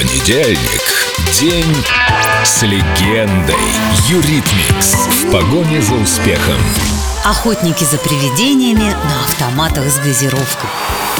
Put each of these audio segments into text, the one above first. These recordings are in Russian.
Понедельник. День с легендой. Eurythmics. В погоне за успехом. Охотники за привидениями на автоматах с газировкой.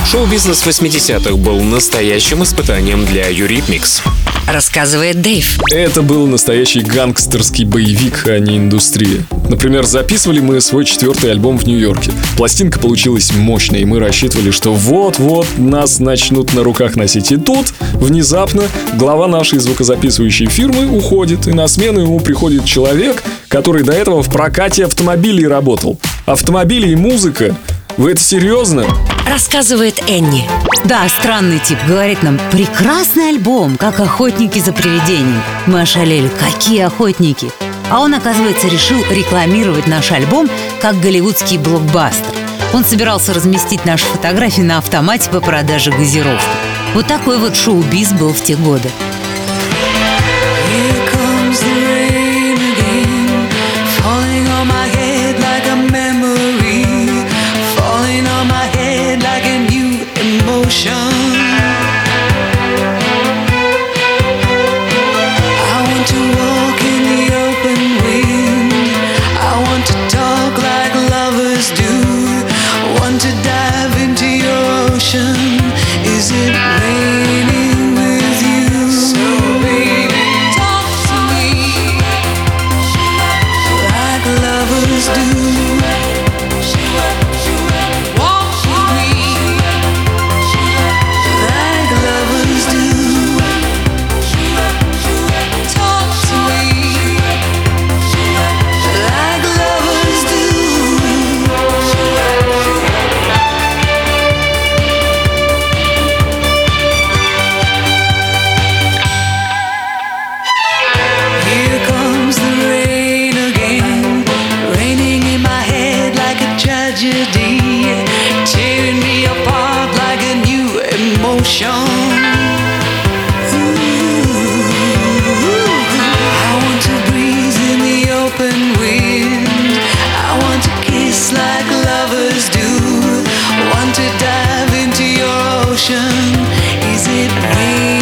Шоу-бизнес 80-х был настоящим испытанием для Eurythmics. Рассказывает Дэйв. Это был настоящий гангстерский боевик, а не индустрия. Например, записывали мы свой четвертый альбом в Нью-Йорке. Пластинка получилась мощной, и мы рассчитывали, что вот-вот нас начнут на руках носить. И тут, внезапно, глава нашей звукозаписывающей фирмы уходит, и на смену ему приходит человек, который до этого в прокате автомобилей работал. Автомобили и музыка вы это серьезно? Рассказывает Энни. Да, странный тип. Говорит нам, прекрасный альбом, как охотники за привидениями. Мы ошалели. Какие охотники? А он, оказывается, решил рекламировать наш альбом как голливудский блокбастер. Он собирался разместить наши фотографии на автомате по продаже газировки. Вот такой вот шоу-биз был в те годы. День to dive into your ocean. Is it real?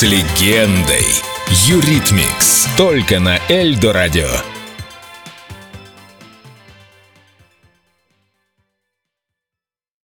С легендой. Юритмикс. Только на Эльдо радио.